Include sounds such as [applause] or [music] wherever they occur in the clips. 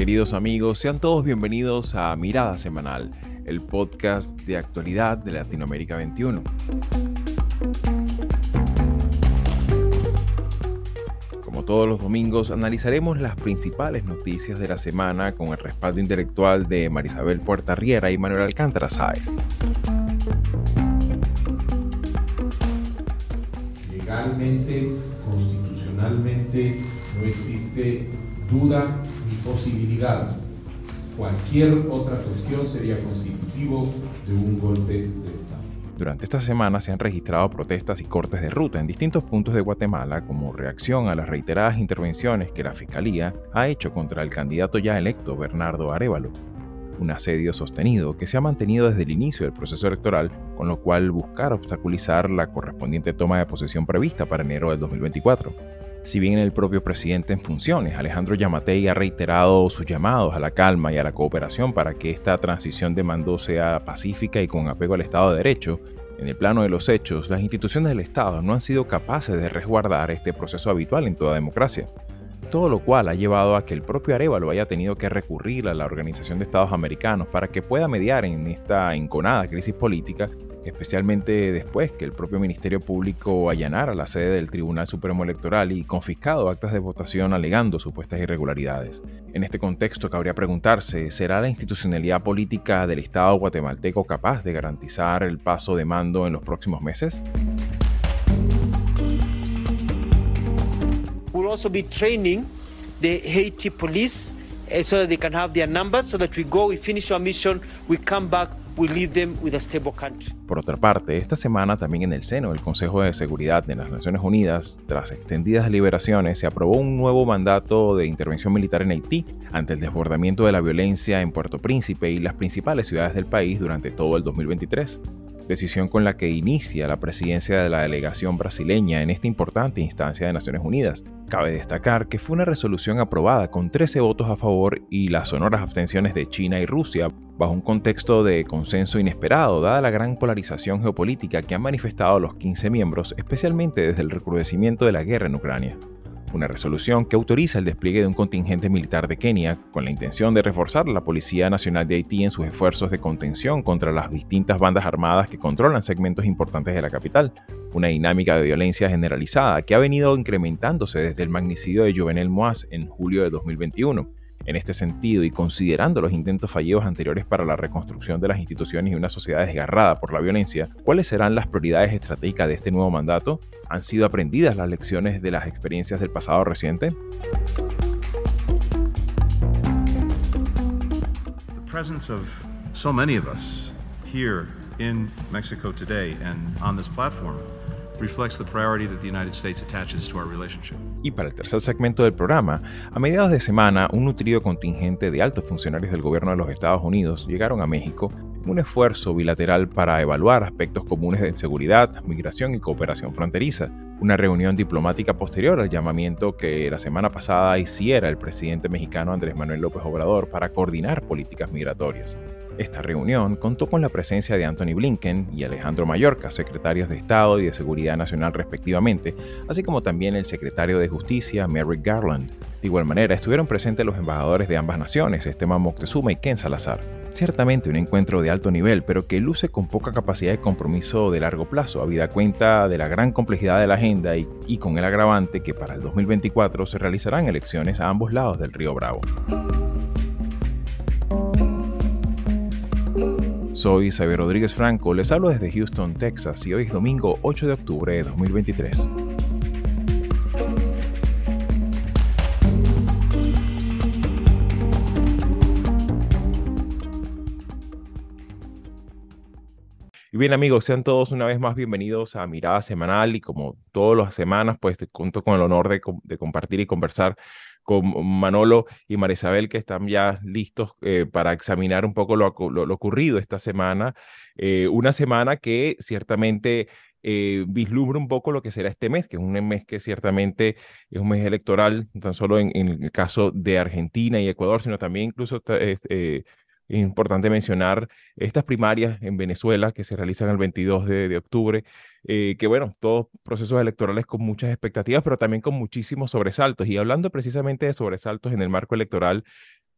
Queridos amigos, sean todos bienvenidos a Mirada Semanal, el podcast de actualidad de Latinoamérica 21. Como todos los domingos, analizaremos las principales noticias de la semana con el respaldo intelectual de Marisabel Riera y Manuel Alcántara Sáez. Legalmente, constitucionalmente, no existe duda ni posibilidad. Cualquier otra cuestión sería constitutivo de un golpe de Estado. Durante esta semana se han registrado protestas y cortes de ruta en distintos puntos de Guatemala como reacción a las reiteradas intervenciones que la Fiscalía ha hecho contra el candidato ya electo Bernardo Arevalo. Un asedio sostenido que se ha mantenido desde el inicio del proceso electoral, con lo cual buscar obstaculizar la correspondiente toma de posesión prevista para enero del 2024. Si bien el propio presidente en funciones, Alejandro Yamatei, ha reiterado sus llamados a la calma y a la cooperación para que esta transición de mando sea pacífica y con apego al Estado de Derecho, en el plano de los hechos, las instituciones del Estado no han sido capaces de resguardar este proceso habitual en toda democracia. Todo lo cual ha llevado a que el propio Arevalo haya tenido que recurrir a la Organización de Estados Americanos para que pueda mediar en esta enconada crisis política especialmente después que el propio Ministerio Público allanara la sede del Tribunal Supremo Electoral y confiscado actas de votación alegando supuestas irregularidades. En este contexto cabría preguntarse, ¿será la institucionalidad política del Estado guatemalteco capaz de garantizar el paso de mando en los próximos meses? We'll also be training the Haiti police eh, so that they can have their numbers so that we go, we finish our mission, we come back por otra parte, esta semana también en el seno del Consejo de Seguridad de las Naciones Unidas, tras extendidas deliberaciones, se aprobó un nuevo mandato de intervención militar en Haití ante el desbordamiento de la violencia en Puerto Príncipe y las principales ciudades del país durante todo el 2023 decisión con la que inicia la presidencia de la delegación brasileña en esta importante instancia de Naciones Unidas. Cabe destacar que fue una resolución aprobada con 13 votos a favor y las sonoras abstenciones de China y Rusia, bajo un contexto de consenso inesperado, dada la gran polarización geopolítica que han manifestado los 15 miembros, especialmente desde el recrudecimiento de la guerra en Ucrania una resolución que autoriza el despliegue de un contingente militar de Kenia con la intención de reforzar la Policía Nacional de Haití en sus esfuerzos de contención contra las distintas bandas armadas que controlan segmentos importantes de la capital, una dinámica de violencia generalizada que ha venido incrementándose desde el magnicidio de Jovenel Moaz en julio de 2021 en este sentido, y considerando los intentos fallidos anteriores para la reconstrucción de las instituciones y una sociedad desgarrada por la violencia, ¿cuáles serán las prioridades estratégicas de este nuevo mandato? ¿Han sido aprendidas las lecciones de las experiencias del pasado reciente? The presence of so many of us here in Mexico today and on this platform y para el tercer segmento del programa, a mediados de semana, un nutrido contingente de altos funcionarios del gobierno de los Estados Unidos llegaron a México en un esfuerzo bilateral para evaluar aspectos comunes de seguridad, migración y cooperación fronteriza. Una reunión diplomática posterior al llamamiento que la semana pasada hiciera el presidente mexicano Andrés Manuel López Obrador para coordinar políticas migratorias. Esta reunión contó con la presencia de Anthony Blinken y Alejandro Mayorkas, secretarios de Estado y de Seguridad Nacional respectivamente, así como también el secretario de Justicia, Merrick Garland. De igual manera, estuvieron presentes los embajadores de ambas naciones, Esteban Moctezuma y Ken Salazar. Ciertamente un encuentro de alto nivel, pero que luce con poca capacidad de compromiso de largo plazo, habida cuenta de la gran complejidad de la agenda y, y con el agravante que para el 2024 se realizarán elecciones a ambos lados del río Bravo. Soy Xavier Rodríguez Franco, les hablo desde Houston, Texas y hoy es domingo 8 de octubre de 2023. Y bien amigos, sean todos una vez más bienvenidos a Mirada Semanal y como todas las semanas, pues te cuento con el honor de, de compartir y conversar con Manolo y Marisabel, que están ya listos eh, para examinar un poco lo, ocurrido esta semana. Eh, una semana que ciertamente eh, vislumbra un poco lo que será este mes, que es un mes que ciertamente es un mes electoral, no tan solo en, el caso de Argentina y Ecuador, sino también incluso importante mencionar estas primarias en Venezuela que se realizan el 22 de, octubre, eh, que bueno, todos procesos electorales con muchas expectativas, pero también con muchísimos sobresaltos. Y hablando precisamente de sobresaltos en el marco electoral,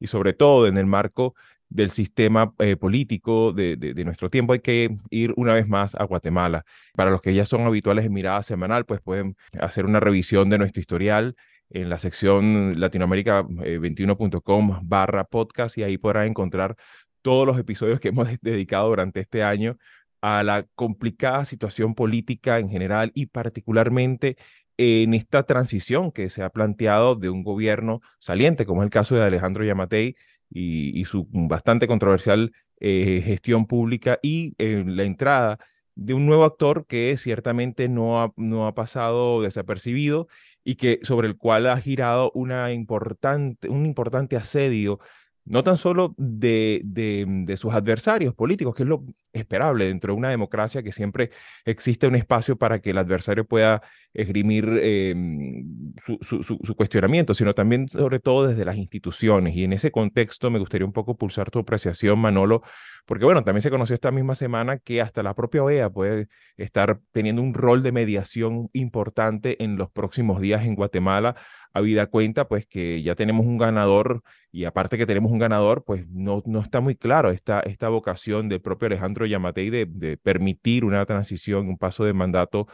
y sobre todo en el marco del sistema eh, político de, de, nuestro tiempo. Hay que ir una vez más a Guatemala. Para los que ya son habituales en Mirada Semanal, pues pueden hacer una revisión de nuestro historial en la sección latinoamérica21.com eh, barra podcast y ahí podrán encontrar todos los episodios que hemos [laughs] dedicado durante este año a la complicada situación política en general y particularmente en esta transición que se ha planteado de un gobierno saliente, como es el caso de Alejandro Yamatei y, su bastante controversial eh, gestión pública y eh, la entrada de un nuevo actor que ciertamente no ha, no ha pasado desapercibido y que sobre el cual ha girado una importante, un importante asedio no tan solo de, de, sus adversarios políticos, que es lo esperable dentro de una democracia que siempre existe un espacio para que el adversario pueda esgrimir em, su, su, cuestionamiento, sino también sobre todo desde las instituciones. Y en ese contexto me gustaría un poco pulsar tu apreciación, Manolo, porque bueno, también se conoció esta misma semana que hasta la propia OEA puede estar teniendo un rol de mediación importante en los próximos días en Guatemala habida cuenta pues que ya tenemos un ganador y aparte que tenemos un ganador, pues no, no está muy claro esta, esta vocación del propio Alejandro Yamatei de, de permitir una transición, un paso de mandato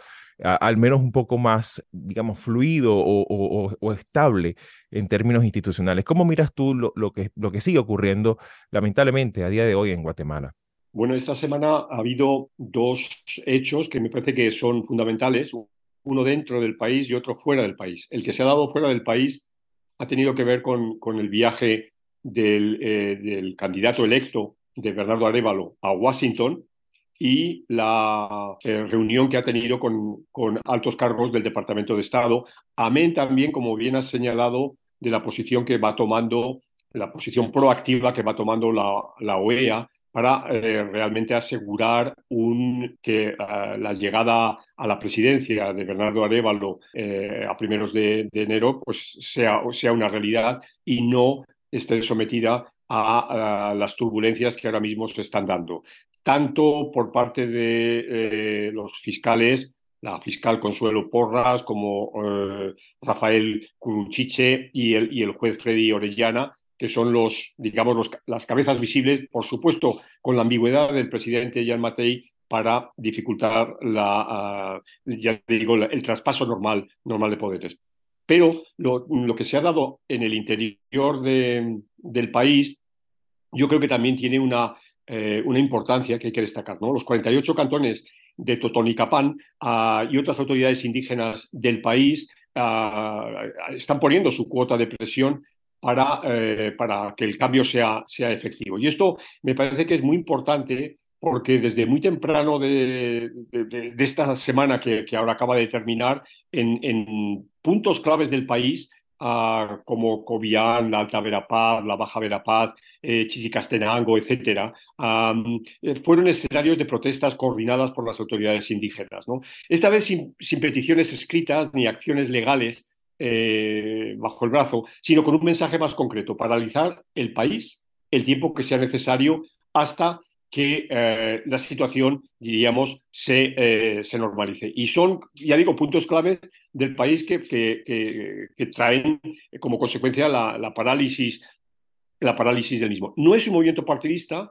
al menos un poco más, digamos, fluido o, o, estable en términos institucionales. ¿Cómo miras tú lo, lo, que, lo que sigue ocurriendo lamentablemente a día de hoy en Guatemala? Bueno, esta semana ha habido dos hechos que me parece que son fundamentales uno dentro del país y otro fuera del país. El que se ha dado fuera del país ha tenido que ver con, el viaje del, eh, del, candidato electo de Bernardo Arevalo a Washington y la eh, reunión que ha tenido con, altos cargos del Departamento de Estado. Amén también, como bien has señalado, de la posición que va tomando, la posición proactiva que va tomando la OEA para eh, realmente asegurar que ah, la llegada a la presidencia de Bernardo Arevalo eh, a primeros de, enero pues sea, una realidad y no esté sometida a, las turbulencias que ahora mismo se están dando, tanto por parte de eh, los fiscales la fiscal Consuelo Porras, como Rafael Curunchiche y el, y el juez Freddy Orellana, que son los, digamos, las cabezas visibles, por supuesto, con la ambigüedad del presidente Jean Matei para dificultar la, ah, ya digo, el traspaso normal, normal de poderes. Pero lo, lo, que se ha dado en el interior de, del país, yo creo que también tiene una, eh, una importancia que hay que destacar. ¿no? Los 48 cantones de Totonicapán uh, y otras autoridades indígenas del país uh, están poniendo su cuota de presión para, eh, para que el cambio sea, sea efectivo. Y esto me parece que es muy importante porque desde muy temprano de, de, esta semana que, ahora acaba de terminar, en, en puntos claves del país, uh, como Cobián, la Alta Verapaz, la Baja Verapaz, eh, Chichicastenango, etc., um, fueron escenarios de protestas coordinadas por las autoridades indígenas. ¿no? Esta vez sin, sin peticiones escritas ni acciones legales eh, bajo el brazo, sino con un mensaje más concreto, paralizar el país el tiempo que sea necesario hasta que eh, la situación, diríamos, se, eh, se, normalice. Y son, ya digo, puntos claves del país que, que, que, traen como consecuencia la, la, parálisis, la parálisis del mismo. No es un movimiento partidista,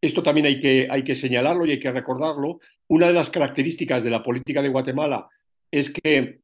esto también hay que, hay que señalarlo y hay que recordarlo. Una de las características de la política de Guatemala es que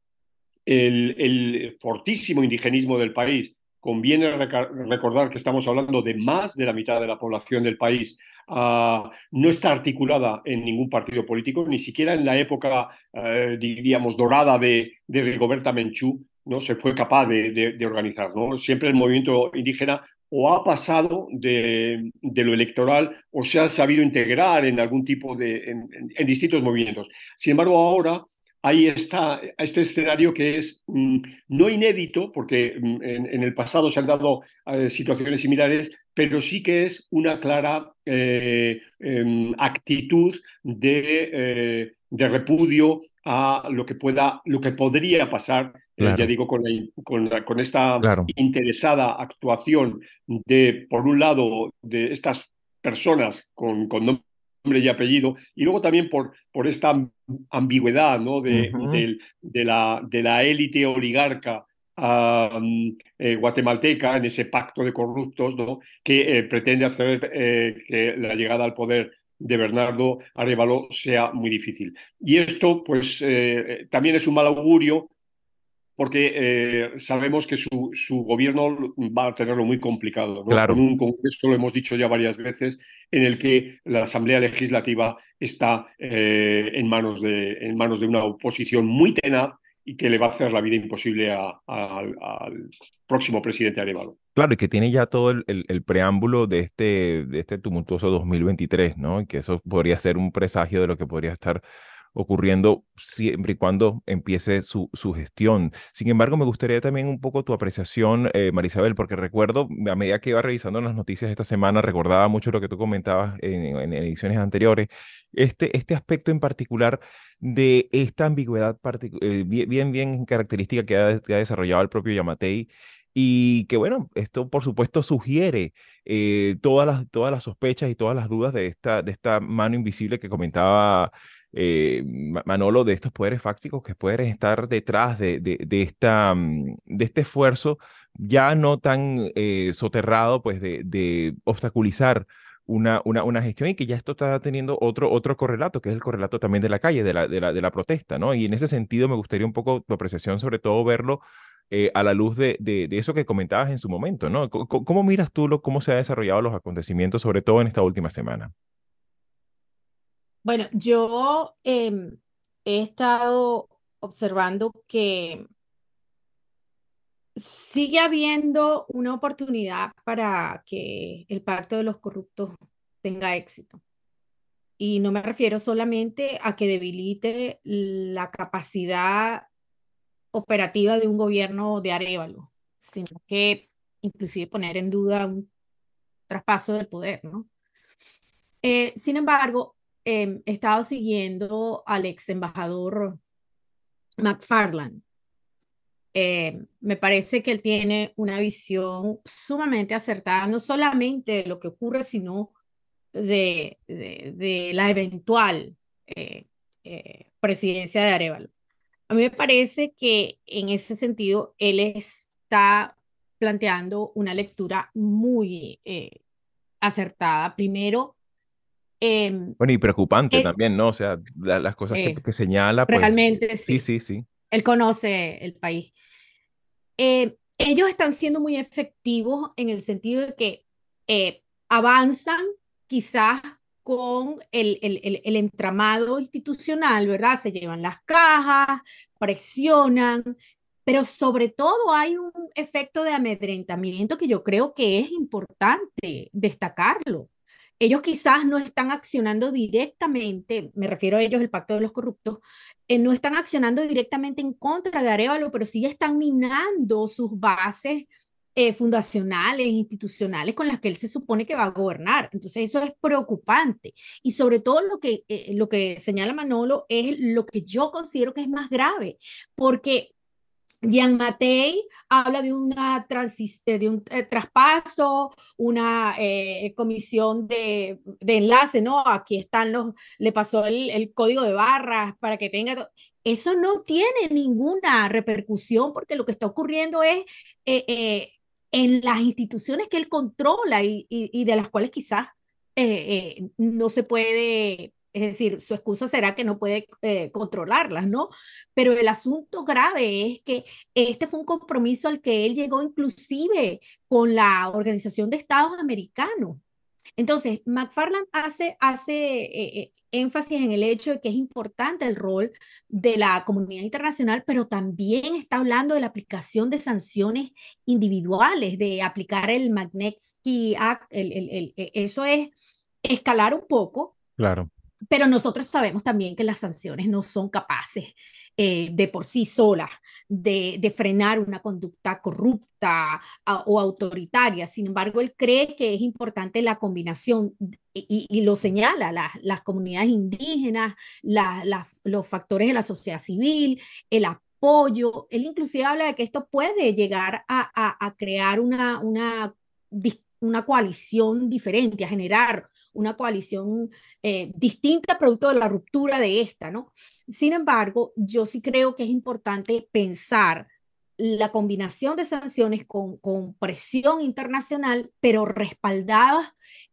el, fortísimo indigenismo del país. Conviene recordar que estamos hablando de más de la mitad de la población del país. Ah, no está articulada en ningún partido político, ni siquiera en la época, eh, diríamos, dorada de, de Rigoberta Menchú, ¿no? se fue capaz de, organizar. ¿no? Siempre el movimiento indígena o ha pasado de, lo electoral o se ha sabido integrar en algún tipo de, en distintos movimientos. Sin embargo, ahora ahí está este escenario que es mm, no inédito, porque mm, en, el pasado se han dado eh, situaciones similares, pero sí que es una clara eh, em, actitud de, eh, de, repudio a lo que pueda, lo que podría pasar, ya digo, con, con, esta interesada actuación de, por un lado, de estas personas con, con nombre y apellido, y luego también por, por esta ambigüedad ¿no? de, de, la, de la élite oligarca eh, guatemalteca, en ese pacto de corruptos ¿no? que pretende hacer que la llegada al poder de Bernardo Arevalo sea muy difícil. Y esto, pues, también es un mal augurio porque eh, sabemos que su, su, gobierno va a tenerlo muy complicado. Claro. Con un Congreso, lo hemos dicho ya varias veces, en el que la Asamblea Legislativa está eh, en, manos de, en manos de una oposición muy tenaz y que le va a hacer la vida imposible al próximo presidente Arevalo. Claro, y que tiene ya todo el, el, preámbulo de este, de este tumultuoso 2023, ¿no? Y que eso podría ser un presagio de lo que podría estar ocurriendo siempre y cuando empiece su, su gestión. Sin embargo, me gustaría también un poco tu apreciación, eh, Marisabel, porque recuerdo, a medida que iba revisando las noticias esta semana, recordaba mucho lo que tú comentabas en, ediciones anteriores, este, este aspecto en particular de esta ambigüedad eh, bien, bien característica que ha, desarrollado el propio Yamatei y que bueno, esto por supuesto sugiere eh, todas, las, todas las sospechas y todas las dudas de esta, de esta mano invisible que comentaba eh, Manolo, de estos poderes fácticos que pueden estar detrás de, esta, mm, de este esfuerzo ya no tan eh, soterrado, pues de, obstaculizar una, una, una, gestión y que ya esto está teniendo otro, otro correlato, que es el correlato también de la calle, de la, de la, protesta, ¿no? Y en ese sentido me gustaría un poco tu apreciación, sobre todo verlo eh, a la luz de, eso que comentabas en su momento, ¿no? ¿Cómo, cómo miras tú lo, cómo se han desarrollado los acontecimientos, sobre todo en esta última semana? Bueno, yo em, he estado observando que sigue habiendo una oportunidad para que el pacto de los corruptos tenga éxito. Y no me refiero solamente a que debilite la capacidad operativa de un gobierno de Arevalo, sino que inclusive poner en duda un traspaso del poder, ¿no? Eh, sin embargo, Em, he estado siguiendo al ex embajador McFarland. Em, me parece que él tiene una visión sumamente acertada, no solamente de lo que ocurre, sino de, de, la eventual eh, eh, presidencia de Arevalo. A mí me parece que en ese sentido él está planteando una lectura muy eh, acertada. Primero, Em, bueno, y preocupante eh, también, ¿no? O sea, las cosas que, señala. Pues, realmente, sí. Sí, sí, Él conoce el país. Eh, ellos están siendo muy efectivos en el sentido de que eh, avanzan quizás con el, el, el, entramado institucional, ¿verdad? Se llevan las cajas, presionan, pero sobre todo hay un efecto de amedrentamiento que yo creo que es importante destacarlo ellos quizás no están accionando directamente, me refiero a ellos, el pacto de los corruptos, eh, no están accionando directamente en contra de Arevalo, pero sí están minando sus bases eh, fundacionales, institucionales con las que él se supone que va a gobernar. Entonces eso es preocupante. Y sobre todo lo que, eh, lo que señala Manolo es lo que yo considero que es más grave, porque Jean Matei habla de, una de un eh, traspaso, una eh, comisión de, de, enlace, ¿no? Aquí están los, le pasó el, código de barras para que tenga... Eso no tiene ninguna repercusión porque lo que está ocurriendo es eh, en las instituciones que él controla y de las cuales quizás no se puede es decir, su excusa será que no puede eh, controlarlas, ¿no? Pero el asunto grave es que este fue un compromiso al que él llegó inclusive con la Organización de Estados Americanos. Entonces, McFarland hace, hace eh, eh, énfasis en el hecho de que es importante el rol de la comunidad internacional, pero también está hablando de la aplicación de sanciones individuales, de aplicar el Magnitsky Act. el, eso es escalar un poco. Claro pero nosotros sabemos también que las sanciones no son capaces eh, de por sí solas de, frenar una conducta corrupta o autoritaria. Sin embargo, él cree que es importante la combinación y, lo señala, las comunidades indígenas, los factores de la sociedad civil, el apoyo. Él inclusive habla de que esto puede llegar a, a crear una, una, una coalición diferente, a generar una coalición eh, distinta producto de la ruptura de esta, ¿no? Sin embargo, yo sí creo que es importante pensar la combinación de sanciones con, con presión internacional, pero respaldadas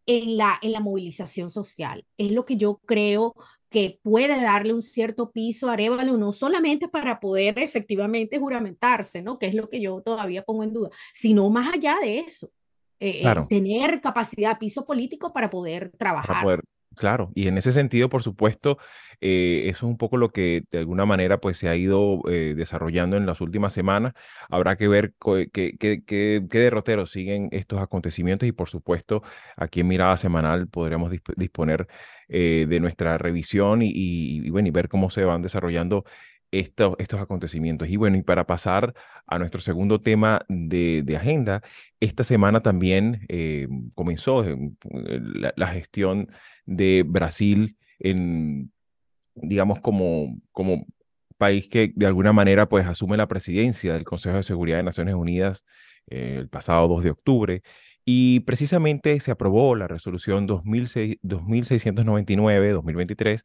en la, en la movilización social. Es lo que yo creo que puede darle un cierto piso a Arevalo, no solamente para poder efectivamente juramentarse, ¿no? que es lo que yo todavía pongo en duda, sino más allá de eso, eh, eh, tener capacidad, piso político para poder trabajar. Claro, y en ese sentido, por supuesto, eh, eso es un poco lo que de alguna manera pues se ha ido eh, desarrollando en las últimas semanas. Habrá que ver qué derroteros siguen estos acontecimientos y por supuesto aquí en Mirada Semanal podremos disponer eh, de nuestra revisión y, bueno, y ver cómo se van desarrollando estos, estos acontecimientos. Y bueno, y para pasar a nuestro segundo tema de, agenda, esta semana también comenzó la, la, gestión de Brasil en, digamos, como, como país que de alguna manera pues asume la presidencia del Consejo de Seguridad de Naciones Unidas eh, el pasado 2 de octubre. Y precisamente se aprobó la resolución 2699-2023,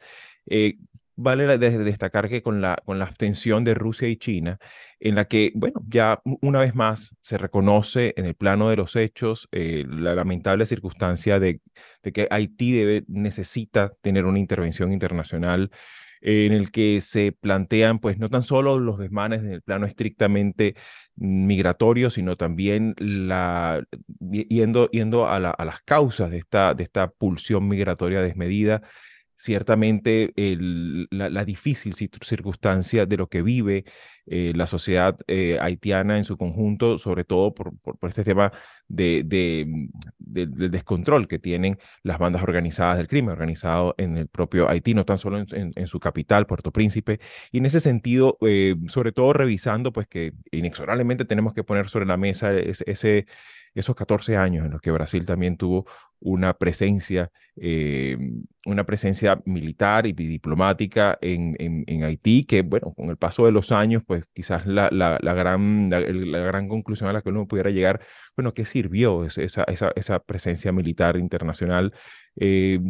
eh, vale destacar que con la, con la abstención de Rusia y China, en la que, bueno, ya una vez más se reconoce en el plano de los hechos eh, la lamentable circunstancia de, de, que Haití debe, necesita tener una intervención internacional en el que se plantean, pues, no tan solo los desmanes en el plano estrictamente migratorio, sino también la, yendo, yendo a, a las causas de esta, de esta pulsión migratoria desmedida ciertamente la, difícil circunstancia de lo que vive eh, la sociedad eh, haitiana en su conjunto, sobre todo por, este tema de, del descontrol que tienen las bandas organizadas del crimen organizado en el propio Haití, no tan solo en, su capital, Puerto Príncipe. Y en ese sentido, eh, sobre todo revisando, pues que inexorablemente tenemos que poner sobre la mesa ese esos 14 años en los que Brasil también tuvo una presencia, eh, una presencia militar y diplomática en, Haití, que bueno, con el paso de los años, pues quizás la, gran, la, gran conclusión a la que uno pudiera llegar, bueno, ¿qué sirvió esa, esa, esa presencia militar internacional? Eh,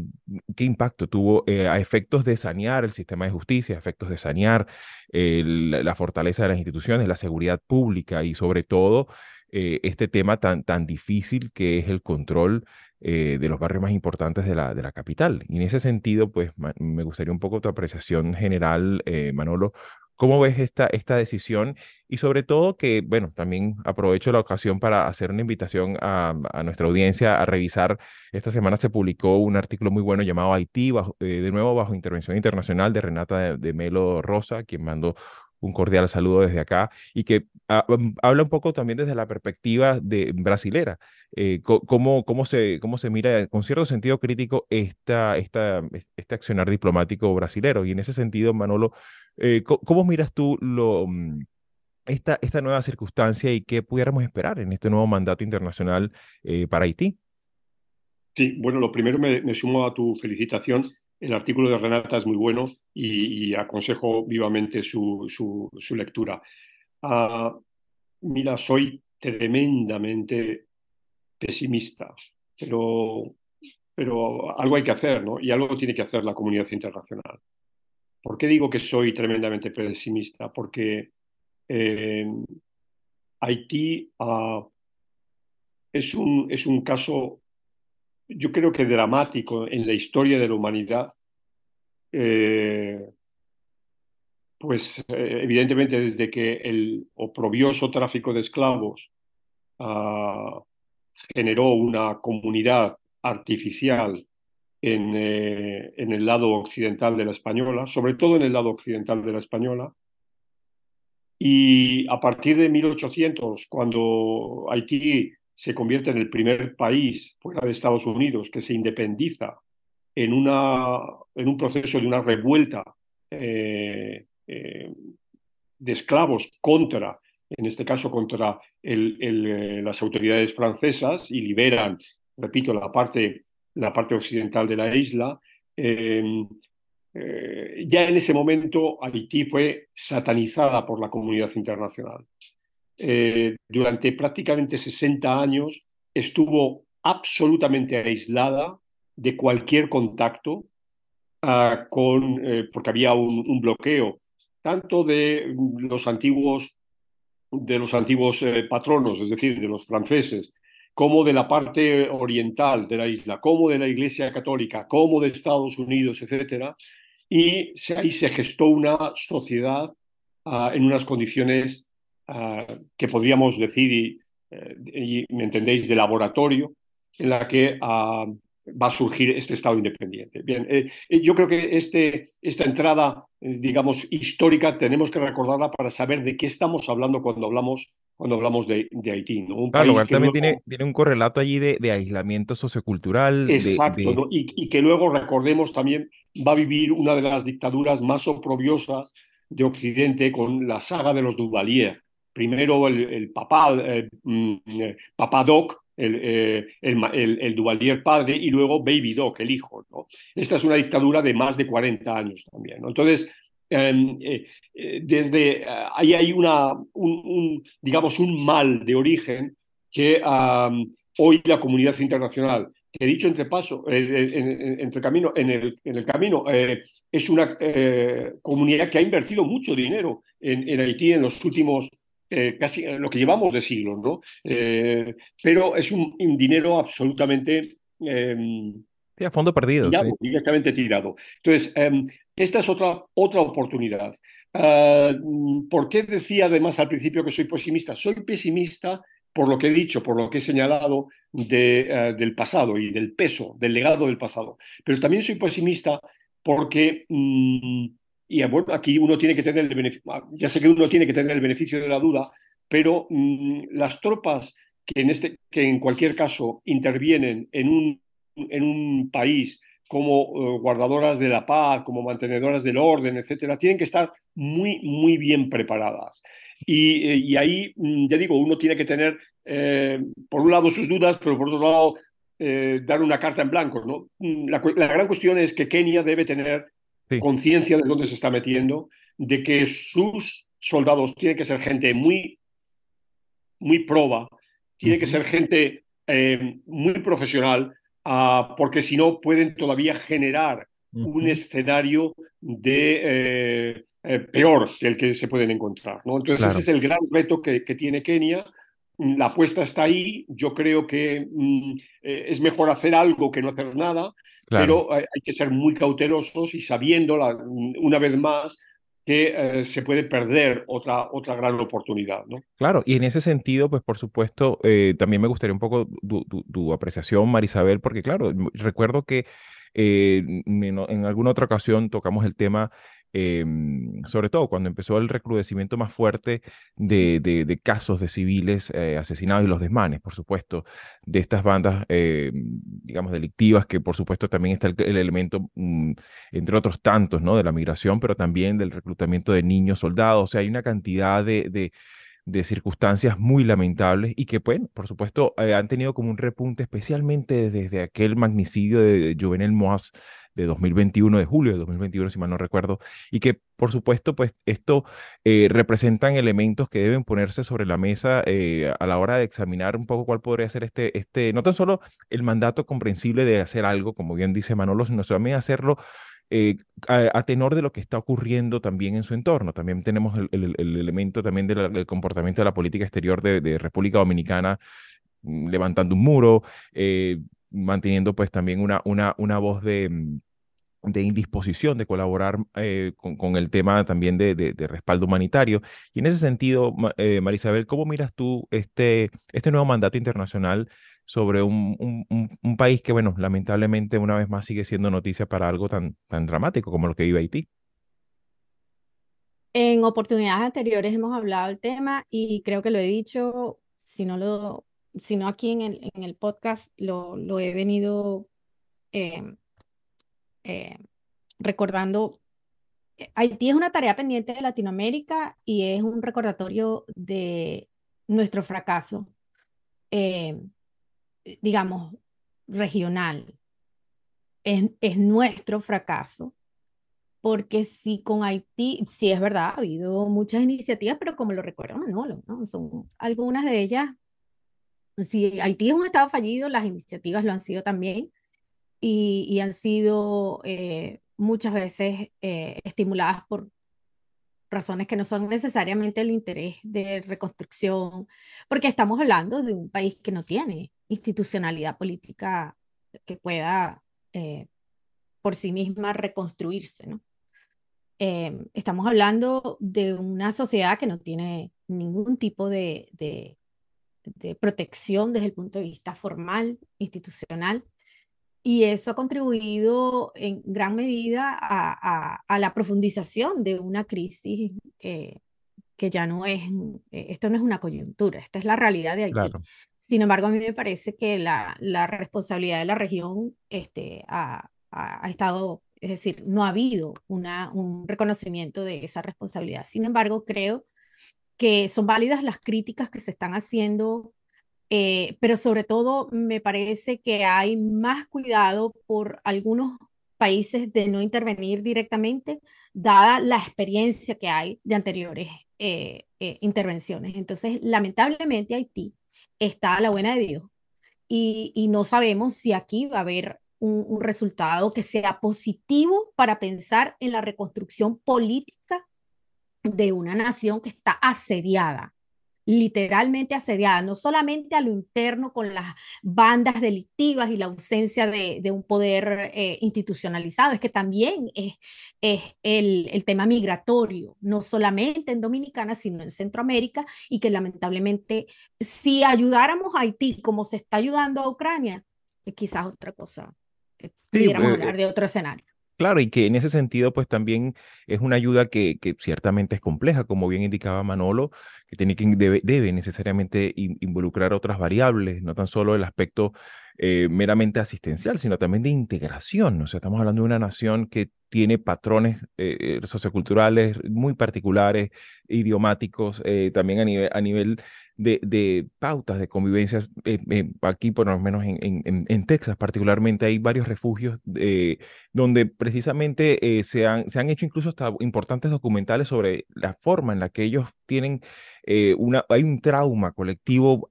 ¿Qué impacto tuvo eh, a efectos de sanear el sistema de justicia, a efectos de sanear la fortaleza de las instituciones, la seguridad pública y sobre todo eh, este tema tan, tan difícil que es el control eh, de los barrios más importantes de la, de la capital. Y en ese sentido, pues me gustaría un poco tu apreciación general, eh, Manolo. ¿Cómo ves esta, esta decisión? Y sobre todo que, bueno, también aprovecho la ocasión para hacer una invitación a, a nuestra audiencia a revisar. Esta semana se publicó un artículo muy bueno llamado Haití, de nuevo bajo intervención internacional de Renata de Melo Rosa, quien mandó un cordial saludo desde acá y que mm, habla un poco también desde la perspectiva de brasilera, eh, cómo, cómo, se, cómo se mira con cierto sentido crítico esta, esta, este accionar diplomático brasilero. Y en ese sentido, Manolo, eh, ¿cómo, miras tú mm, esta, esta nueva circunstancia y qué pudiéramos esperar en este nuevo mandato internacional eh, para Haití? Sí, bueno, lo primero me, me sumo a tu felicitación el artículo de Renata es muy bueno y, aconsejo vivamente su, su, lectura. Ah, mira, soy tremendamente pesimista, pero, pero algo hay que hacer, ¿no? Y algo tiene que hacer la comunidad internacional. ¿Por qué digo que soy tremendamente pesimista? Porque eh, Haití ah, es, un, es un caso yo creo que dramático en la historia de la humanidad, eh, pues eh, evidentemente desde que el oprobioso tráfico de esclavos ah, generó una comunidad artificial en, eh, en, el lado occidental de la española, sobre todo en el lado occidental de la española. Y a partir de 1800, cuando Haití se convierte en el primer país fuera de Estados Unidos que se independiza en, una, en un proceso de una revuelta eh, eh, de esclavos contra, en este caso contra eh, las autoridades francesas y liberan, repito, la parte, la parte occidental de la isla. ya en ese momento Haití fue satanizada por la comunidad internacional. Eh, durante prácticamente 60 años estuvo absolutamente aislada de cualquier contacto ah, con, eh, porque había un, bloqueo tanto de los antiguos de los antiguos eh, patronos, es decir, de los franceses, como de la parte oriental de la isla, como de la Iglesia Católica, como de Estados Unidos, etcétera, y ahí se gestó una sociedad ah, en unas condiciones ah, que podríamos decir, eh, y, me entendéis, de laboratorio, en la que ah, va a surgir este Estado independiente. Bien, eh, eh, yo creo que este, esta entrada, digamos, histórica, tenemos que recordarla para saber de qué estamos hablando cuando hablamos, cuando hablamos de, de Haití. ¿no? Un claro, también tiene, tiene un correlato allí de, de aislamiento sociocultural. Exacto, y, y, que luego recordemos también va a vivir una de las dictaduras más oprobiosas de Occidente con la saga de los Duvalier. Primero el, el papá, eh, mm, papá Doc, el, el, el, Duvalier padre, y luego Baby Doc, el hijo. ¿no? Esta es una dictadura de más de 40 años también. Entonces, em, eh, eh, desde ahí hay una, un, digamos, un mal de origen que hoy la comunidad internacional que dicho entre paso, en, entre camino, en, el, en el camino, eh, es una eh, comunidad que ha invertido mucho dinero en, Haití en los últimos, eh, casi lo que llevamos de siglos, ¿no? pero es un, dinero absolutamente... Sí, a fondo perdido. Directamente tirado. Entonces, em, esta es otra, otra oportunidad. Ah, ¿Por qué decía además al principio que soy pesimista? Soy pesimista por lo que he dicho, por lo que he señalado de, eh, del pasado y del peso, del legado del pasado. Pero también soy pesimista porque, mm, y bueno, aquí uno tiene que tener el beneficio, ah, ya sé que uno tiene que tener el beneficio de la duda, pero mm, las tropas que en, este, que en cualquier caso intervienen en un, en un país como eh, guardadoras de la paz, como mantenedoras del orden, etcétera, tienen que estar muy, muy bien preparadas. Eh, y, ahí, mm, ya digo, uno tiene que tener, eh, por un lado, sus dudas, pero por otro lado, dar una carta en blanco. ¿no? Mm, la, gran cuestión es que Kenia debe tener conciencia de dónde se está metiendo, de que sus soldados tienen que ser gente muy, muy proba, tiene que ser gente muy profesional, ah, porque si no pueden todavía generar un escenario de eh, peor que el que se pueden encontrar. ¿no? Entonces ese es el gran reto que, que, tiene Kenia. La apuesta está ahí. Yo creo que mm, eh, es mejor hacer algo que no hacer nada, pero hay, que ser muy cautelosos y sabiendo una vez más que eh, se puede perder otra, otra gran oportunidad. ¿no? Claro, y en ese sentido, pues por supuesto, también me gustaría un poco tu, tu, apreciación, Marisabel, porque claro, recuerdo que en alguna otra ocasión tocamos el tema Em, sobre todo cuando empezó el recrudecimiento más fuerte de, casos de civiles eh, asesinados y los desmanes, por supuesto, de estas bandas, em, digamos, delictivas, que por supuesto también está el, elemento, mm, entre otros tantos, ¿no? De la migración, pero también del reclutamiento de niños soldados, o sea, hay una cantidad de, de circunstancias muy lamentables y que, bueno, por supuesto, eh, han tenido como un repunte, especialmente desde aquel magnicidio de Juvenel Moaz de 2021, de julio de 2021, si mal no recuerdo, y que por supuesto, pues esto eh, representan elementos que deben ponerse sobre la mesa eh, a la hora de examinar un poco cuál podría ser este, este, no tan solo el mandato comprensible de hacer algo, como bien dice Manolo, sino también hacerlo eh, a, tenor de lo que está ocurriendo también en su entorno. También tenemos el, elemento también del comportamiento de la política exterior de, de República Dominicana mm, levantando un muro, manteniendo pues también una, una, una voz de, mm, de indisposición de colaborar eh, con, el tema también de, de, respaldo humanitario. Y en ese sentido, eh, Marisabel, ¿cómo miras tú este, este nuevo mandato internacional sobre un, un, un, país que, bueno, lamentablemente una vez más sigue siendo noticia para algo tan, tan dramático como lo que vive Haití? En oportunidades anteriores hemos hablado del tema y creo que lo he dicho, si no lo sino aquí en el, en el podcast lo, lo he venido eh, eh, recordando. Haití es una tarea pendiente de Latinoamérica y es un recordatorio de nuestro fracaso, eh, digamos, regional. Es, es, nuestro fracaso, porque si con Haití, sí es verdad, ha habido muchas iniciativas, pero como lo recuerda Manolo, ¿no? son algunas de ellas si Haití es un estado fallido, las iniciativas lo han sido también y, han sido eh, muchas veces eh, estimuladas por, razones que no son necesariamente el interés de reconstrucción, porque estamos hablando de un país que no tiene institucionalidad política que pueda eh, por sí misma reconstruirse, ¿no? Estamos hablando de una sociedad que no tiene ningún tipo de, protección desde el punto de vista formal, institucional, y eso ha contribuido en gran medida a, a, la profundización de una crisis eh, que ya no es, eh, esto no es una coyuntura, esta es la realidad de Haití. Sin embargo, a mí me parece que la, la responsabilidad de la región este, ha, ha, estado, es decir, no ha habido una, un reconocimiento de esa responsabilidad. Sin embargo, creo que son válidas las críticas que se están haciendo, eh, pero sobre todo me parece que hay más cuidado por algunos países de no intervenir directamente, dada la experiencia que hay de anteriores eh, eh, intervenciones. Entonces, lamentablemente Haití está a la buena de Dios y, y no sabemos si aquí va a haber un, resultado que sea positivo para pensar en la reconstrucción política de una nación que está asediada, literalmente asediada, no solamente a lo interno con las bandas delictivas y la ausencia de, un poder eh, institucionalizado, es que también es, es el, el, tema migratorio, no solamente en Dominicana, sino en Centroamérica, y que lamentablemente si ayudáramos a Haití como se está ayudando a Ucrania, quizás otra cosa pudiéramos hablar de otro escenario. Claro, y que en ese sentido, pues también es una ayuda que, que ciertamente es compleja, como bien indicaba Manolo, que, tiene que debe, necesariamente involucrar otras variables, no tan solo el aspecto eh, meramente asistencial, sino también de integración. O sea, estamos hablando de una nación que tiene patrones eh, socioculturales muy particulares, idiomáticos, eh, también a nivel, a nivel de, pautas de convivencia. Eh, eh, aquí, por lo menos en, en, Texas particularmente, hay varios refugios eh, donde precisamente se, han, se han hecho incluso hasta importantes documentales sobre la forma en la que ellos tienen una, hay un trauma colectivo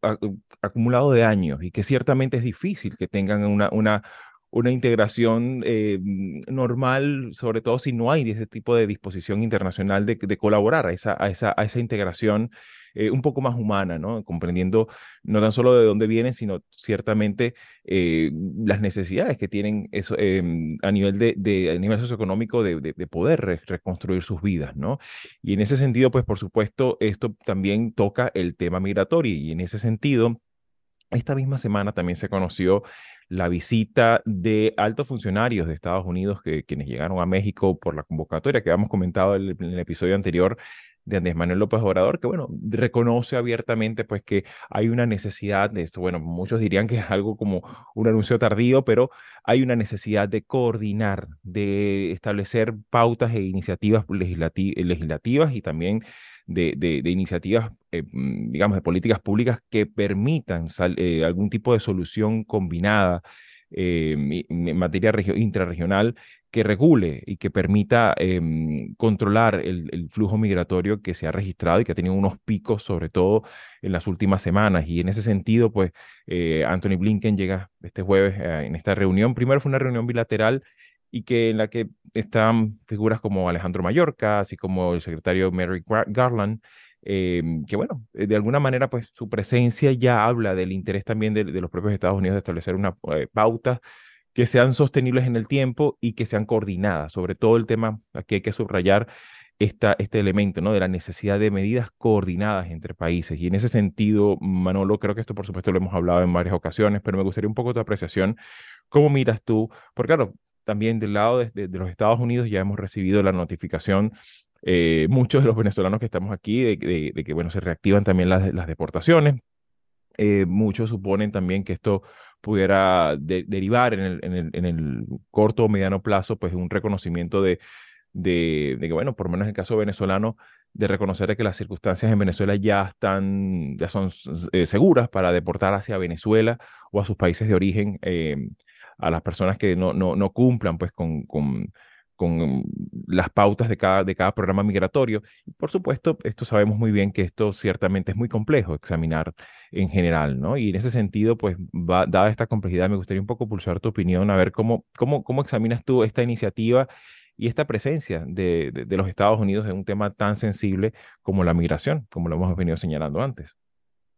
acumulado de años y que ciertamente es difícil que tengan una, una, una integración normal, sobre todo si no hay ese tipo de disposición internacional de, de colaborar a esa, a esa, a esa integración eh, un poco más humana, ¿no? Comprendiendo no tan solo de dónde vienen, sino ciertamente eh, las necesidades que tienen eso, em, a nivel de, a nivel socioeconómico de, de, poder reconstruir sus vidas, ¿no? Y en ese sentido, pues por supuesto, esto también toca el tema migratorio y en ese sentido, esta misma semana también se conoció la visita de altos funcionarios de Estados Unidos que quienes llegaron a México por la convocatoria que habíamos comentado en el episodio anterior de Andrés Manuel López Obrador, que bueno, reconoce abiertamente pues que hay una necesidad de esto, bueno, muchos dirían que es algo como un anuncio tardío, pero hay una necesidad de coordinar, de establecer pautas e iniciativas legislativas y también de, de, iniciativas, eh, mm, digamos, de políticas públicas que permitan eh, algún tipo de solución combinada eh, en materia intrarregional que regule y que permita em, controlar el, flujo migratorio que se ha registrado y que ha tenido unos picos, sobre todo en las últimas semanas. Y en ese sentido, pues eh, Anthony Blinken llega este jueves eh, en esta reunión. Primero fue una reunión bilateral y que en la que están figuras como Alejandro Mayorkas, así como el secretario Merrick Garland, em, que bueno, de alguna manera pues su presencia ya habla del interés también de, de los propios Estados Unidos de establecer una eh, pauta que sean sostenibles en el tiempo y que sean coordinadas. Sobre todo el tema, aquí hay que subrayar esta, este elemento ¿no? de la necesidad de medidas coordinadas entre países. Y en ese sentido, Manolo, creo que esto por supuesto lo hemos hablado en varias ocasiones, pero me gustaría un poco tu apreciación. ¿Cómo miras tú? Porque claro, también del lado de, los Estados Unidos ya hemos recibido la notificación eh, muchos de los venezolanos que estamos aquí de, que bueno se reactivan también las, las deportaciones eh, muchos suponen también que esto pudiera derivar en el, en, el, en el, corto o mediano plazo, pues un reconocimiento de, de, que, bueno, por lo menos en el caso venezolano, de reconocer que las circunstancias en Venezuela ya están, ya son eh, seguras para deportar hacia Venezuela o a sus países de origen eh, a las personas que no, no, no cumplan pues con con las pautas de cada, de cada programa migratorio. Y por supuesto, esto sabemos muy bien que esto ciertamente es muy complejo examinar en general, ¿no? Y en ese sentido, pues, dada esta complejidad, me gustaría un poco pulsar tu opinión, a ver cómo, cómo, cómo examinas tú esta iniciativa y esta presencia de, de, los Estados Unidos en un tema tan sensible como la migración, como lo hemos venido señalando antes.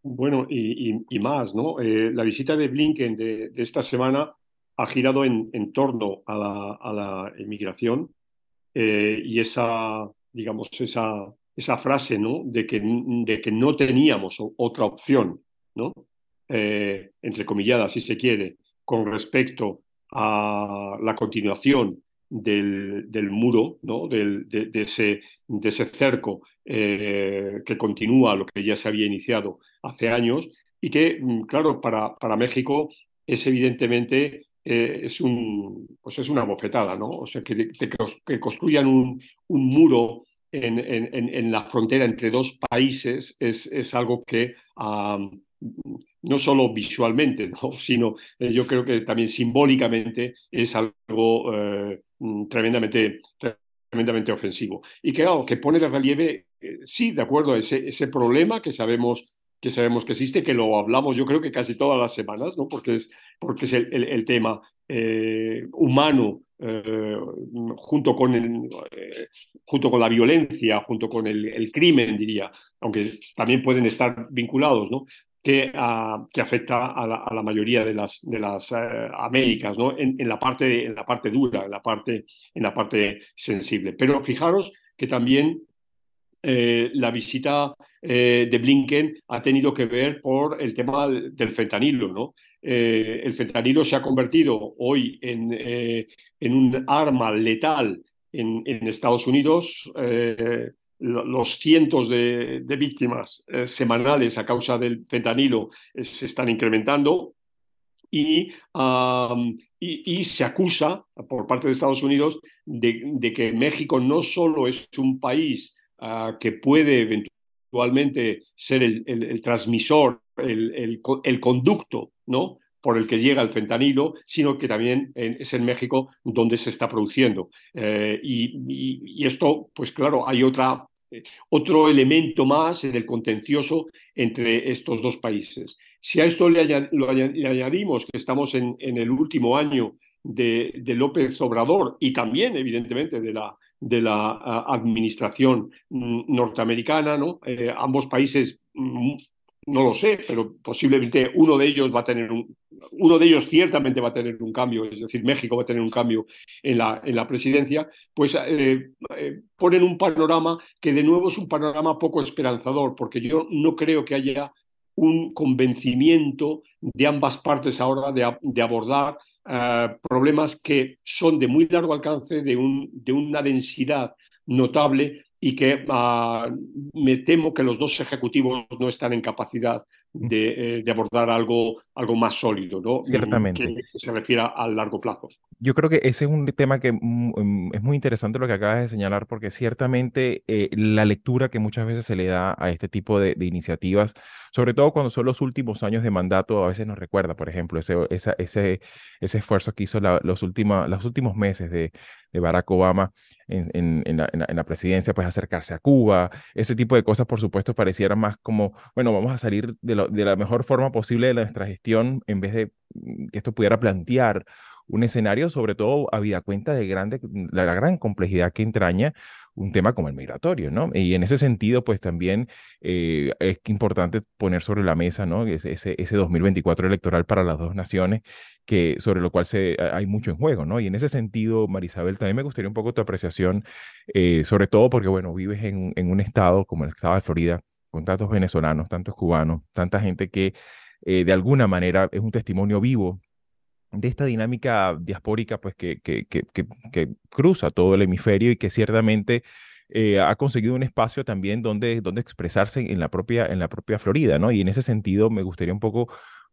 Bueno, y, y, más, ¿no? Eh, la visita de Blinken de, esta semana ha girado en, torno a la, a la inmigración eh, y esa, digamos, esa, frase, ¿no? De que, de que no teníamos otra opción, ¿no? Eh, entrecomillada, si se quiere, con respecto a la continuación del, muro, ¿no? Del, de, ese, de ese cerco eh, que continúa lo que ya se había iniciado hace años y que, mm, claro, para, para México es evidentemente eh, es, un, pues es una bofetada, ¿no? O sea, que, construyan un, un muro en, en, la frontera entre dos países es, es algo que no solo visualmente, ¿no? [laughs] sino eh, yo creo que también simbólicamente es algo eh, mm, tremendamente, tremendamente ofensivo. Y que, que pone de relieve, sí, de acuerdo, ese, ese problema que sabemos que sabemos que existe, que lo hablamos yo creo que casi todas las semanas, ¿no? porque es, porque es el, el, tema eh, humano eh, junto, con eh, junto con la violencia, junto con el, crimen, diría, aunque también pueden estar vinculados, ¿no? que, uh, que afecta a la, mayoría de las, de las Américas, ¿no? En, en, la parte, en la parte dura, en la parte, en la parte sensible. Pero fijaros que también eh, la visita eh, de Blinken ha tenido que ver por el tema del fentanilo, ¿no? Eh, el fentanilo se ha convertido hoy en, en un arma letal en, Estados Unidos. los cientos de, víctimas semanales a causa del fentanilo se están incrementando. Y, y, se acusa por parte de Estados Unidos de que México no solo es un país uh, que puede eventualmente ser el, el, transmisor, el, el, conducto, ¿no? por el que llega el fentanilo, sino que también es en México donde se está produciendo. Eh, y, y, esto, pues claro, hay otra, eh, otro elemento más en el contencioso entre estos dos países. Si a esto le, le añadimos que estamos en, en el último año de, de, López Obrador y también, evidentemente, de la, de la administración mm, norteamericana, ¿no? Eh, ambos países, mm, no lo sé, pero posiblemente uno de ellos va a tener un, uno de ellos ciertamente va a tener un cambio, es decir, México va a tener un cambio en la, en la presidencia, pues eh, eh, ponen un panorama que de nuevo es un panorama poco esperanzador, porque yo no creo que haya un convencimiento de ambas partes ahora de, de abordar uh, problemas que son de muy largo alcance, de, un, de una densidad notable y que uh, me temo que los dos ejecutivos no están en capacidad de, eh, de, abordar algo, algo más sólido, ¿no? Ciertamente. Que, que, se refiera al largo plazo. Yo creo que ese es un tema que mm, es muy interesante lo que acabas de señalar, porque ciertamente eh, la lectura que muchas veces se le da a este tipo de, de, iniciativas, sobre todo cuando son los últimos años de mandato, a veces nos recuerda, por ejemplo, ese, esa, ese, ese esfuerzo que hizo la, los, última, los últimos meses de, de Barack Obama en, en, en, la, en, la, presidencia, pues acercarse a Cuba, ese tipo de cosas, por supuesto, pareciera más como, bueno, vamos a salir de, de la mejor forma posible de nuestra gestión en vez de mm, que esto pudiera plantear un escenario, sobre todo habida cuenta de grande, la, la gran complejidad que entraña un tema como el migratorio, ¿no? Y en ese sentido, pues también eh, es importante poner sobre la mesa, ¿no? Ese, ese 2024 electoral para las dos naciones, que, sobre lo cual se, hay mucho en juego, ¿no? Y en ese sentido, Marisabel, también me gustaría un poco tu apreciación, eh, sobre todo porque, bueno, vives en, en, un estado como el estado de Florida, con tantos venezolanos, tantos cubanos, tanta gente que eh, de alguna manera es un testimonio vivo de esta dinámica diaspórica pues, que, cruza todo el hemisferio y que ciertamente eh, ha conseguido un espacio también donde, donde expresarse en la, propia, en la propia Florida, ¿no? Y en ese sentido me gustaría un poco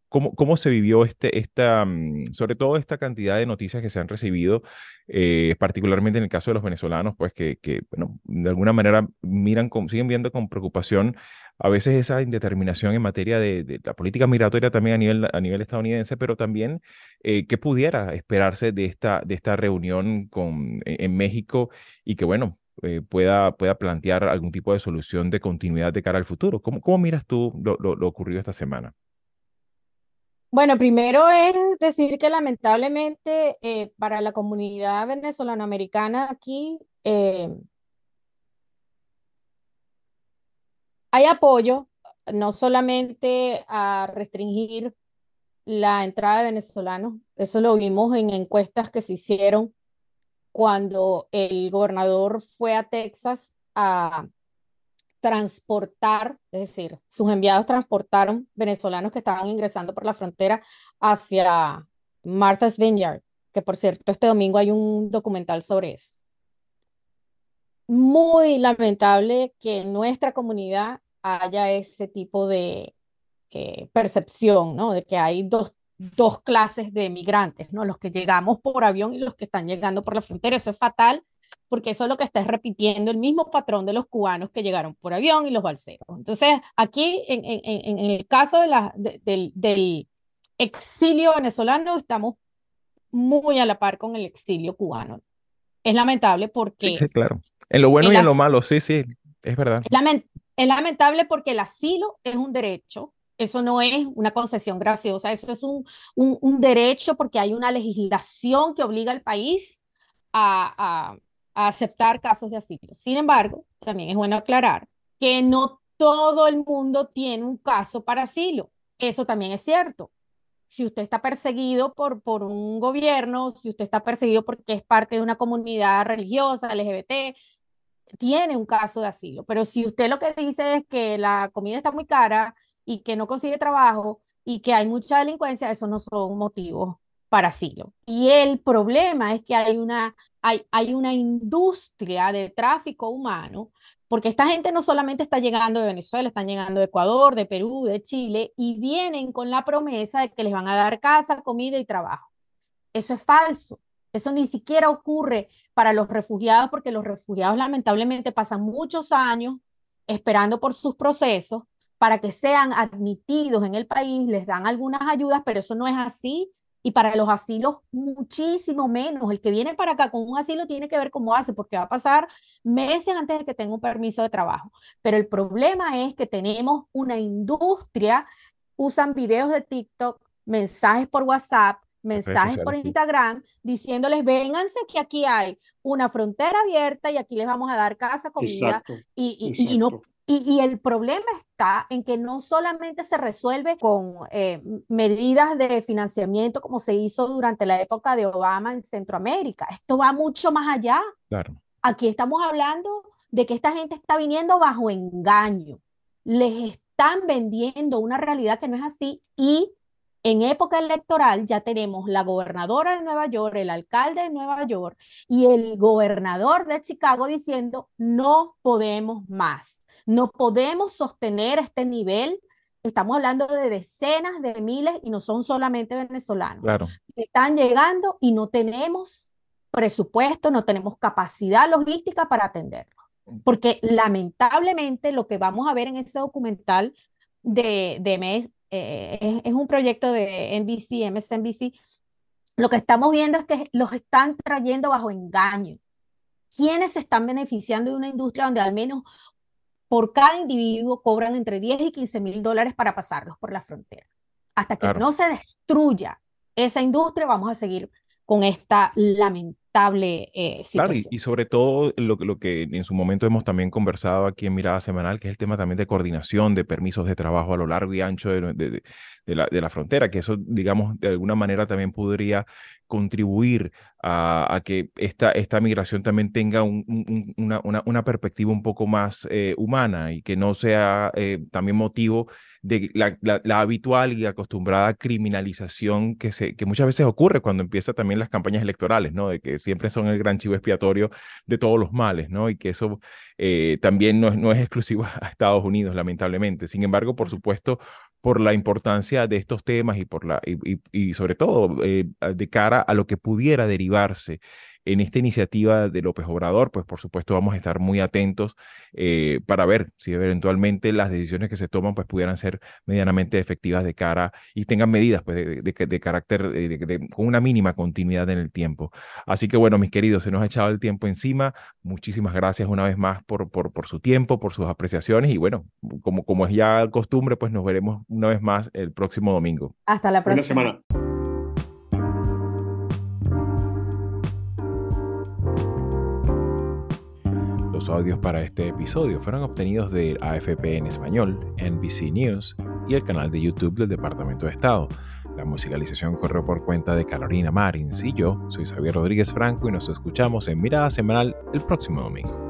cómo, cómo se vivió este, esta, mm, sobre todo esta cantidad de noticias que se han recibido, eh, particularmente en el caso de los venezolanos, pues que, que bueno, de alguna manera miran, con, siguen viendo con preocupación a veces esa indeterminación en materia de, de, la política migratoria también a nivel, a nivel estadounidense, pero también eh, qué pudiera esperarse de esta, de esta reunión con, en, en México y que, bueno, eh, pueda, pueda plantear algún tipo de solución de continuidad de cara al futuro. ¿Cómo, cómo miras tú lo, lo, lo ocurrido esta semana? Bueno, primero es decir que lamentablemente eh, para la comunidad venezolanoamericana aquí eh, hay apoyo, no solamente a restringir la entrada de venezolanos, eso lo vimos en encuestas que se hicieron cuando el gobernador fue a Texas a transportar, es decir, sus enviados transportaron venezolanos que estaban ingresando por la frontera hacia Martha's Vineyard, que por cierto este domingo hay un documental sobre eso. Muy lamentable que en nuestra comunidad haya ese tipo de eh, percepción, ¿no? De que hay dos, dos clases de migrantes, ¿no? Los que llegamos por avión y los que están llegando por la frontera. Eso es fatal porque eso es lo que está repitiendo el mismo patrón de los cubanos que llegaron por avión y los balseros. Entonces, aquí en, en, en el caso de la, del, del exilio venezolano, estamos muy a la par con el exilio cubano. Es lamentable porque... Sí, claro. En lo bueno y en lo malo, sí, sí, es verdad. Es, es lamentable porque el asilo es un derecho, eso no es una concesión graciosa, eso es un, un, un derecho porque hay una legislación que obliga al país a, a, aceptar casos de asilo. Sin embargo, también es bueno aclarar que no todo el mundo tiene un caso para asilo. Eso también es cierto. Si usted está perseguido por, por un gobierno, si usted está perseguido porque es parte de una comunidad religiosa, LGBT, tiene un caso de asilo. Pero si usted lo que dice es que la comida está muy cara y que no consigue trabajo y que hay mucha delincuencia, eso no son motivos para asilo. Y el problema es que hay una hay, hay una industria de tráfico humano, porque esta gente no solamente está llegando de Venezuela, están llegando de Ecuador, de Perú, de Chile, y vienen con la promesa de que les van a dar casa, comida y trabajo. Eso es falso. Eso ni siquiera ocurre para los refugiados, porque los refugiados lamentablemente pasan muchos años esperando por sus procesos para que sean admitidos en el país, les dan algunas ayudas, pero eso no es así y para los asilos muchísimo menos. El que viene para acá con un asilo tiene que ver cómo hace, porque va a pasar meses antes de que tenga un permiso de trabajo. Pero el problema es que tenemos una industria, usan videos de TikTok, mensajes por WhatsApp, mensajes por Instagram, diciéndoles, vénganse que aquí hay una frontera abierta y aquí les vamos a dar casa, comida, y, y, y, no, y, el problema está en que no solamente se resuelve con eh, medidas de financiamiento como se hizo durante la época de Obama en Centroamérica. Esto va mucho más allá. Claro. Aquí estamos hablando de que esta gente está viniendo bajo engaño. Les están vendiendo una realidad que no es así y en época electoral ya tenemos la gobernadora de Nueva York, el alcalde de Nueva York y el gobernador de Chicago diciendo no podemos más no podemos sostener este nivel. Estamos hablando de decenas de miles y no son solamente venezolanos. Claro. están llegando y no tenemos presupuesto, no tenemos capacidad logística para atenderlos. Porque lamentablemente lo que vamos a ver en ese documental de, de mes, eh, es, es, un proyecto de NBC, MSNBC, lo que estamos viendo es que los están trayendo bajo engaño. ¿Quiénes se están beneficiando de una industria donde al menos por cada individuo cobran entre 10 y 15 mil dólares para pasarlos por la frontera. Hasta que no se destruya esa industria, vamos a seguir con esta lamentable eh, situación. Claro, y, sobre todo lo, lo, que en su momento hemos también conversado aquí en Mirada Semanal, que es el tema también de coordinación de permisos de trabajo a lo largo y ancho de, de, de, la, de la, frontera, que eso, digamos, de alguna manera también podría contribuir a, que esta, esta migración también tenga una, una, una, perspectiva un poco más eh, humana y que no sea eh, también motivo de la, la, habitual y acostumbrada criminalización que, se, que muchas veces ocurre cuando empiezan también las campañas electorales, ¿no? De que siempre son el gran chivo expiatorio de todos los males, ¿no? Y que eso eh, también no, no es exclusivo [laughs] a Estados Unidos, lamentablemente. Sin embargo, por supuesto, por la importancia de estos temas y, por la, y, y, sobre todo eh, de cara a lo que pudiera derivarse en esta iniciativa de López Obrador, pues por supuesto vamos a estar muy atentos eh, para ver si eventualmente las decisiones que se toman pues pudieran ser medianamente efectivas de cara y tengan medidas pues, de, de, carácter con una mínima continuidad en el tiempo. Así que bueno, mis queridos, se nos ha echado el tiempo encima. Muchísimas gracias una vez más por, por, por su tiempo, por sus apreciaciones y bueno, como, como es ya costumbre, pues nos veremos una vez más el próximo domingo. Hasta la próxima. semana. Los audios para este episodio fueron obtenidos de AFP en español, NBC News y el canal de YouTube del Departamento de Estado. La musicalización corrió por cuenta de Carolina Marins y yo soy Xavier Rodríguez Franco y nos escuchamos en Mirada Semanal el próximo domingo.